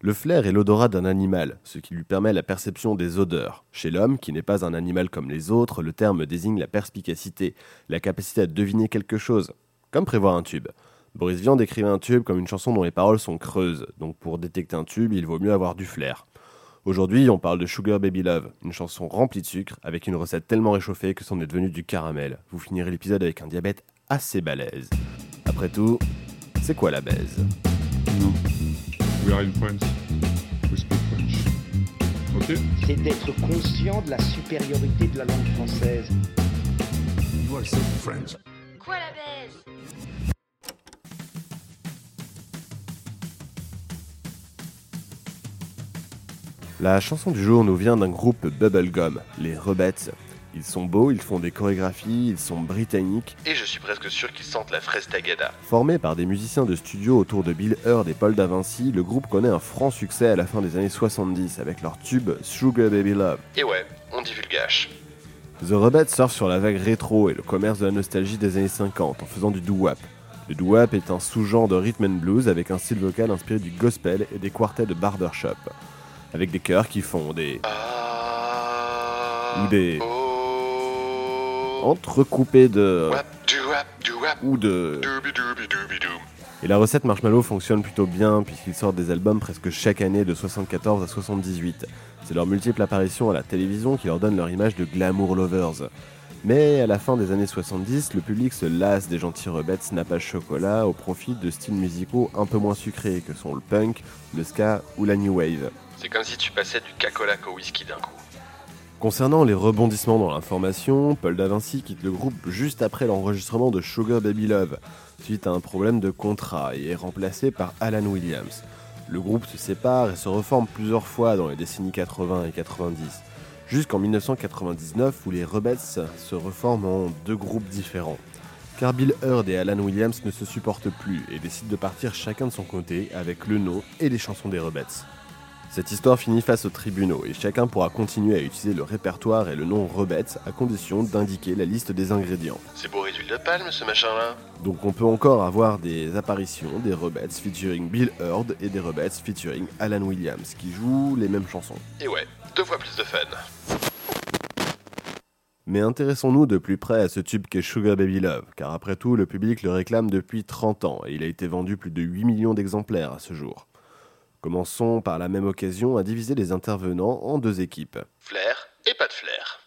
Le flair est l'odorat d'un animal, ce qui lui permet la perception des odeurs. Chez l'homme, qui n'est pas un animal comme les autres, le terme désigne la perspicacité, la capacité à deviner quelque chose, comme prévoir un tube. Boris Vian décrivait un tube comme une chanson dont les paroles sont creuses, donc pour détecter un tube, il vaut mieux avoir du flair. Aujourd'hui, on parle de Sugar Baby Love, une chanson remplie de sucre, avec une recette tellement réchauffée que c'en est devenu du caramel. Vous finirez l'épisode avec un diabète assez balèze. Après tout, c'est quoi la baise? We are in France. We speak French. Ok c'est d'être conscient de la supériorité de la langue française. Quoi la baise La chanson du jour nous vient d'un groupe bubblegum, les Rebettes. Ils sont beaux, ils font des chorégraphies, ils sont britanniques, et je suis presque sûr qu'ils sentent la fraise tagada. Formé par des musiciens de studio autour de Bill Hurd et Paul Davinci, le groupe connaît un franc succès à la fin des années 70 avec leur tube Sugar Baby Love. Et ouais, on divulgage. The Rebettes surfent sur la vague rétro et le commerce de la nostalgie des années 50 en faisant du doo-wop. Le doo-wop est un sous-genre de rhythm and blues avec un style vocal inspiré du gospel et des quartets de barbershop. Avec des chœurs qui font des... Ou des... Entrecoupés de... Ou de... Et la recette Marshmallow fonctionne plutôt bien puisqu'ils sortent des albums presque chaque année de 74 à 78. C'est leur multiple apparition à la télévision qui leur donne leur image de glamour lovers. Mais à la fin des années 70, le public se lasse des gentils rebettes snappage chocolat au profit de styles musicaux un peu moins sucrés que sont le punk, le ska ou la new wave. C'est comme si tu passais du cacolac au whisky d'un coup. Concernant les rebondissements dans l'information, Paul Davinci quitte le groupe juste après l'enregistrement de Sugar Baby Love, suite à un problème de contrat, et est remplacé par Alan Williams. Le groupe se sépare et se reforme plusieurs fois dans les décennies 80 et 90, jusqu'en 1999 où les Rebels se reforment en deux groupes différents. Car Bill Hurd et Alan Williams ne se supportent plus et décident de partir chacun de son côté avec le nom et les chansons des Rebels. Cette histoire finit face aux tribunaux et chacun pourra continuer à utiliser le répertoire et le nom Rebets à condition d'indiquer la liste des ingrédients. C'est bourré d'huile de palme ce machin-là Donc on peut encore avoir des apparitions des Rebets featuring Bill Hurd et des Rebets featuring Alan Williams qui jouent les mêmes chansons. Et ouais, deux fois plus de fun. Mais intéressons-nous de plus près à ce tube qu'est Sugar Baby Love, car après tout, le public le réclame depuis 30 ans et il a été vendu plus de 8 millions d'exemplaires à ce jour. Commençons par la même occasion à diviser les intervenants en deux équipes. Flair et pas de flair.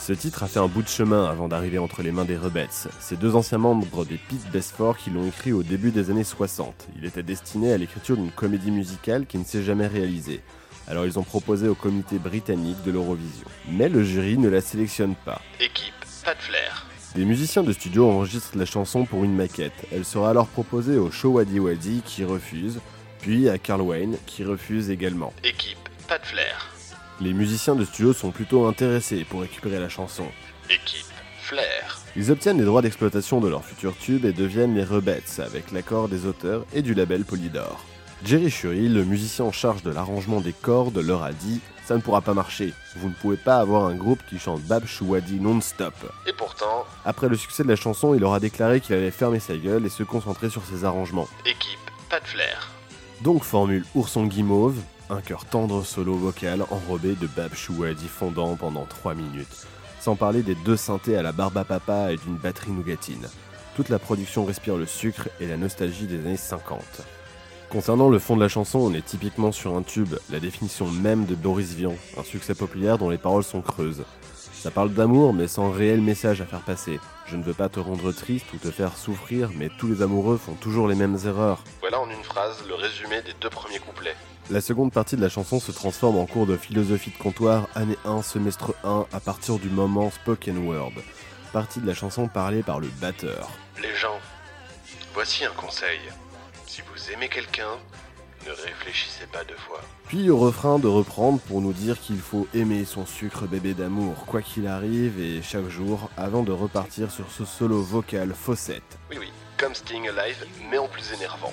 Ce titre a fait un bout de chemin avant d'arriver entre les mains des Rebettes. Ces deux anciens membres des Pete Best qui l'ont écrit au début des années 60. Il était destiné à l'écriture d'une comédie musicale qui ne s'est jamais réalisée. Alors ils ont proposé au comité britannique de l'Eurovision. Mais le jury ne la sélectionne pas. Équipe, pas de flair. Des musiciens de studio enregistrent la chanson pour une maquette. Elle sera alors proposée au Show Waddy Waddy qui refuse, puis à Carl Wayne qui refuse également. Équipe, pas de flair. Les musiciens de studio sont plutôt intéressés pour récupérer la chanson. Équipe Flair. Ils obtiennent les droits d'exploitation de leur futur tube et deviennent les Rebettes avec l'accord des auteurs et du label Polydor. Jerry Shuri, le musicien en charge de l'arrangement des cordes, leur a dit Ça ne pourra pas marcher. Vous ne pouvez pas avoir un groupe qui chante Bab Chouadi non-stop. Et pourtant, après le succès de la chanson, il leur a déclaré qu'il allait fermer sa gueule et se concentrer sur ses arrangements. Équipe, pas de flair. Donc formule ourson guimauve, un cœur tendre solo vocal enrobé de Bab Chouadi fondant pendant 3 minutes. Sans parler des deux synthés à la barbe à papa et d'une batterie nougatine. Toute la production respire le sucre et la nostalgie des années 50. Concernant le fond de la chanson, on est typiquement sur un tube, la définition même de Boris Vian, un succès populaire dont les paroles sont creuses. Ça parle d'amour mais sans réel message à faire passer. Je ne veux pas te rendre triste ou te faire souffrir, mais tous les amoureux font toujours les mêmes erreurs. Voilà en une phrase le résumé des deux premiers couplets. La seconde partie de la chanson se transforme en cours de philosophie de comptoir, année 1, semestre 1, à partir du moment spoken word. Partie de la chanson parlée par le batteur. Les gens, voici un conseil. Si vous aimez quelqu'un, ne réfléchissez pas deux fois. Puis au refrain de reprendre pour nous dire qu'il faut aimer son sucre bébé d'amour, quoi qu'il arrive et chaque jour, avant de repartir sur ce solo vocal faussette. Oui, oui, comme Sting Alive, mais en plus énervant.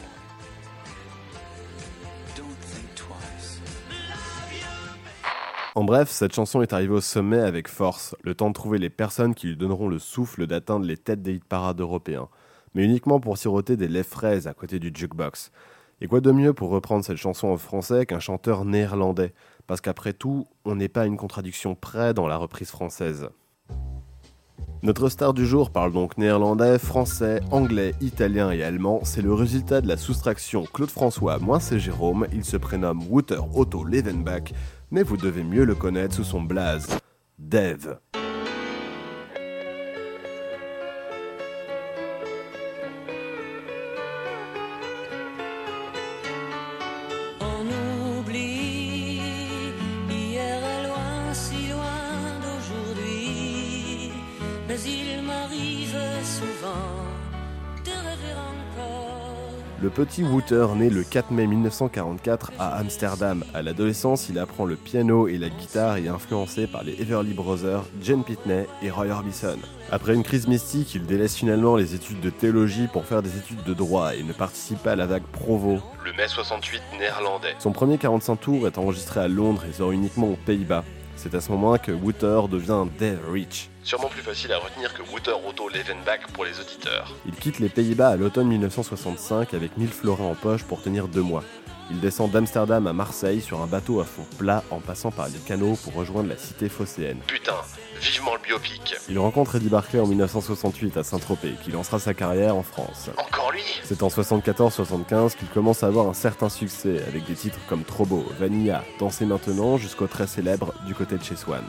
En bref, cette chanson est arrivée au sommet avec force, le temps de trouver les personnes qui lui donneront le souffle d'atteindre les têtes des hit parades européens, mais uniquement pour siroter des lèvres fraises à côté du jukebox. Et quoi de mieux pour reprendre cette chanson en français qu'un chanteur néerlandais? Parce qu'après tout, on n'est pas une contradiction près dans la reprise française. Notre star du jour parle donc néerlandais, français, anglais, italien et allemand. C'est le résultat de la soustraction Claude François moins c'est Jérôme. Il se prénomme Wouter Otto Levenbach mais vous devez mieux le connaître sous son blaze, Dev. Le petit Wouter naît le 4 mai 1944 à Amsterdam. À l'adolescence, il apprend le piano et la guitare et est influencé par les Everly Brothers, Jane Pitney et Roy Orbison. Après une crise mystique, il délaisse finalement les études de théologie pour faire des études de droit et ne participe pas à la vague Provo. Le mai 68 néerlandais. Son premier 45 tours est enregistré à Londres et sort uniquement aux Pays-Bas. C'est à ce moment que Wouter devient Dave Rich. Sûrement plus facile à retenir que Wouter Otto Levenbach pour les auditeurs. Il quitte les Pays-Bas à l'automne 1965 avec 1000 florins en poche pour tenir deux mois. Il descend d'Amsterdam à Marseille sur un bateau à fond plat en passant par les canaux pour rejoindre la cité phocéenne. Putain, vivement le biopic. Il rencontre Eddie Barclay en 1968 à Saint-Tropez, qui lancera sa carrière en France. Encore lui? C'est en 74-75 qu'il commence à avoir un certain succès avec des titres comme Trobo, Vanilla, Danser maintenant jusqu'au très célèbre Du côté de chez Swan.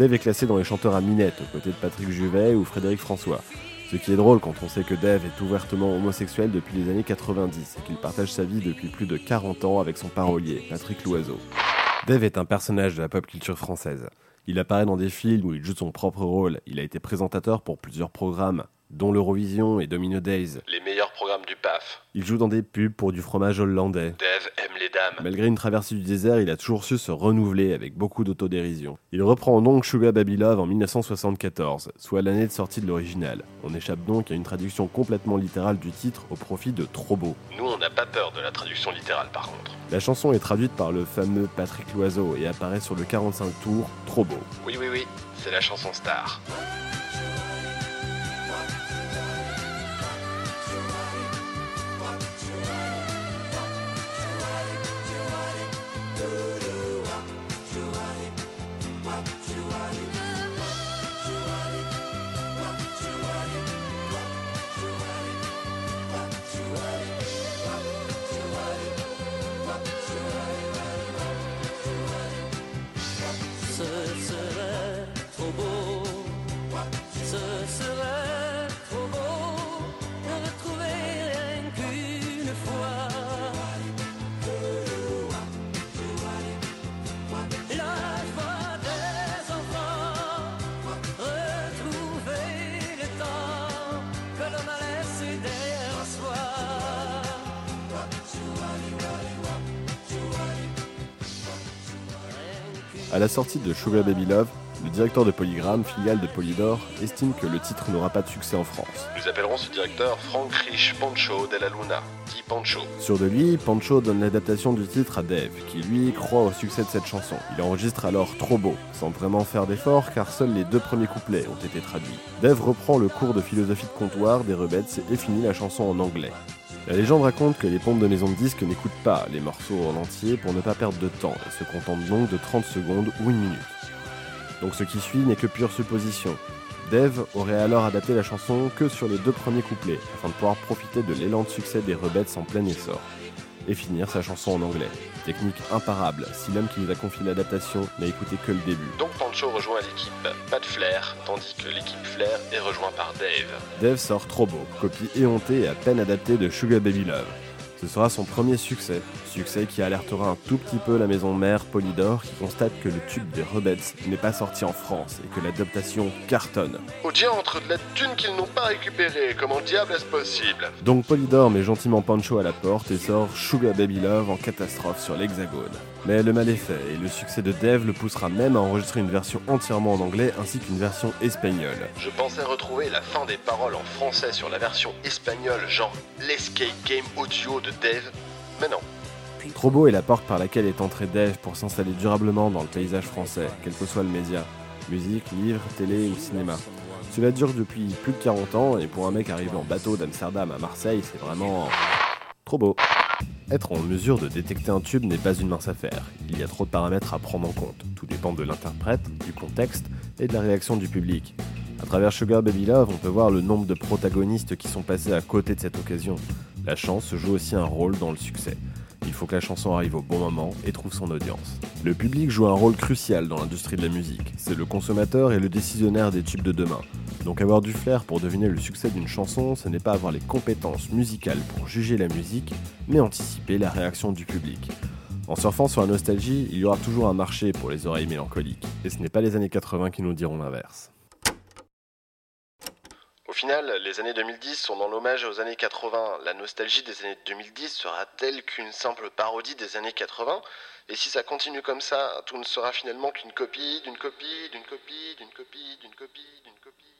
Dave est classé dans les chanteurs à minette aux côtés de Patrick Juvet ou Frédéric François. Ce qui est drôle quand on sait que Dave est ouvertement homosexuel depuis les années 90 et qu'il partage sa vie depuis plus de 40 ans avec son parolier, Patrick Loiseau. Dave est un personnage de la pop culture française. Il apparaît dans des films où il joue son propre rôle, il a été présentateur pour plusieurs programmes, dont l'Eurovision et Domino Days. Les meilleurs programmes du PAF. Il joue dans des pubs pour du fromage hollandais. Dave aime les dames. Malgré une traversée du désert, il a toujours su se renouveler avec beaucoup d'autodérision. Il reprend donc Sugar Baby Love en 1974, soit l'année de sortie de l'original. On échappe donc à une traduction complètement littérale du titre au profit de Trop beau. Nous, on n'a pas peur de la traduction littérale par contre. La chanson est traduite par le fameux Patrick Loiseau et apparaît sur le 45 tours Trop beau. Oui, oui, oui, c'est la chanson star. À la sortie de Sugar Baby Love, le directeur de Polygram, filiale de Polydor, estime que le titre n'aura pas de succès en France. Nous appellerons ce directeur Frank Rich Pancho Della Luna, dit Pancho. Sur de lui, Pancho donne l'adaptation du titre à Dave, qui lui croit au succès de cette chanson. Il enregistre alors Trop beau, sans vraiment faire d'efforts car seuls les deux premiers couplets ont été traduits. Dave reprend le cours de philosophie de comptoir des Rebettes et finit la chanson en anglais. La légende raconte que les pompes de maison de disques n'écoutent pas les morceaux en entier pour ne pas perdre de temps et se contentent donc de 30 secondes ou une minute. Donc ce qui suit n'est que pure supposition. Dave aurait alors adapté la chanson que sur les deux premiers couplets, afin de pouvoir profiter de l'élan de succès des Rebettes en plein essor. Et finir sa chanson en anglais. Technique imparable si l'homme qui nous a confié l'adaptation n'a écouté que le début. Donc Pancho rejoint l'équipe Pas de Flair, tandis que l'équipe Flair est rejointe par Dave. Dave sort Trop Beau, copie éhontée et à peine adaptée de Sugar Baby Love. Ce sera son premier succès, succès qui alertera un tout petit peu la maison mère Polydor qui constate que le tube des Rebels n'est pas sorti en France et que l'adaptation cartonne. Au diantre de la thune qu'ils n'ont pas récupérée, comment diable est-ce possible? Donc Polydor met gentiment Pancho à la porte et sort Sugar Baby Love en catastrophe sur l'Hexagone. Mais le mal est fait et le succès de Dave le poussera même à enregistrer une version entièrement en anglais ainsi qu'une version espagnole. Je pensais retrouver la fin des paroles en français sur la version espagnole, genre l'escape game audio de Dave, mais non. Trop beau est la porte par laquelle est entré Dave pour s'installer durablement dans le paysage français, quel que soit le média musique, livre, télé ou cinéma. Cela dure depuis plus de 40 ans et pour un mec arrivé en bateau d'Amsterdam à Marseille, c'est vraiment trop beau. Être en mesure de détecter un tube n'est pas une mince affaire. Il y a trop de paramètres à prendre en compte. Tout dépend de l'interprète, du contexte et de la réaction du public. À travers Sugar Baby Love, on peut voir le nombre de protagonistes qui sont passés à côté de cette occasion. La chance joue aussi un rôle dans le succès. Il faut que la chanson arrive au bon moment et trouve son audience. Le public joue un rôle crucial dans l'industrie de la musique. C'est le consommateur et le décisionnaire des tubes de demain. Donc avoir du flair pour deviner le succès d'une chanson, ce n'est pas avoir les compétences musicales pour juger la musique, mais anticiper la réaction du public. En surfant sur la nostalgie, il y aura toujours un marché pour les oreilles mélancoliques. Et ce n'est pas les années 80 qui nous diront l'inverse. Final, les années 2010 sont dans l'hommage aux années 80. La nostalgie des années 2010 sera-t-elle qu'une simple parodie des années 80 Et si ça continue comme ça, tout ne sera finalement qu'une copie, d'une copie, d'une copie, d'une copie, d'une copie, d'une copie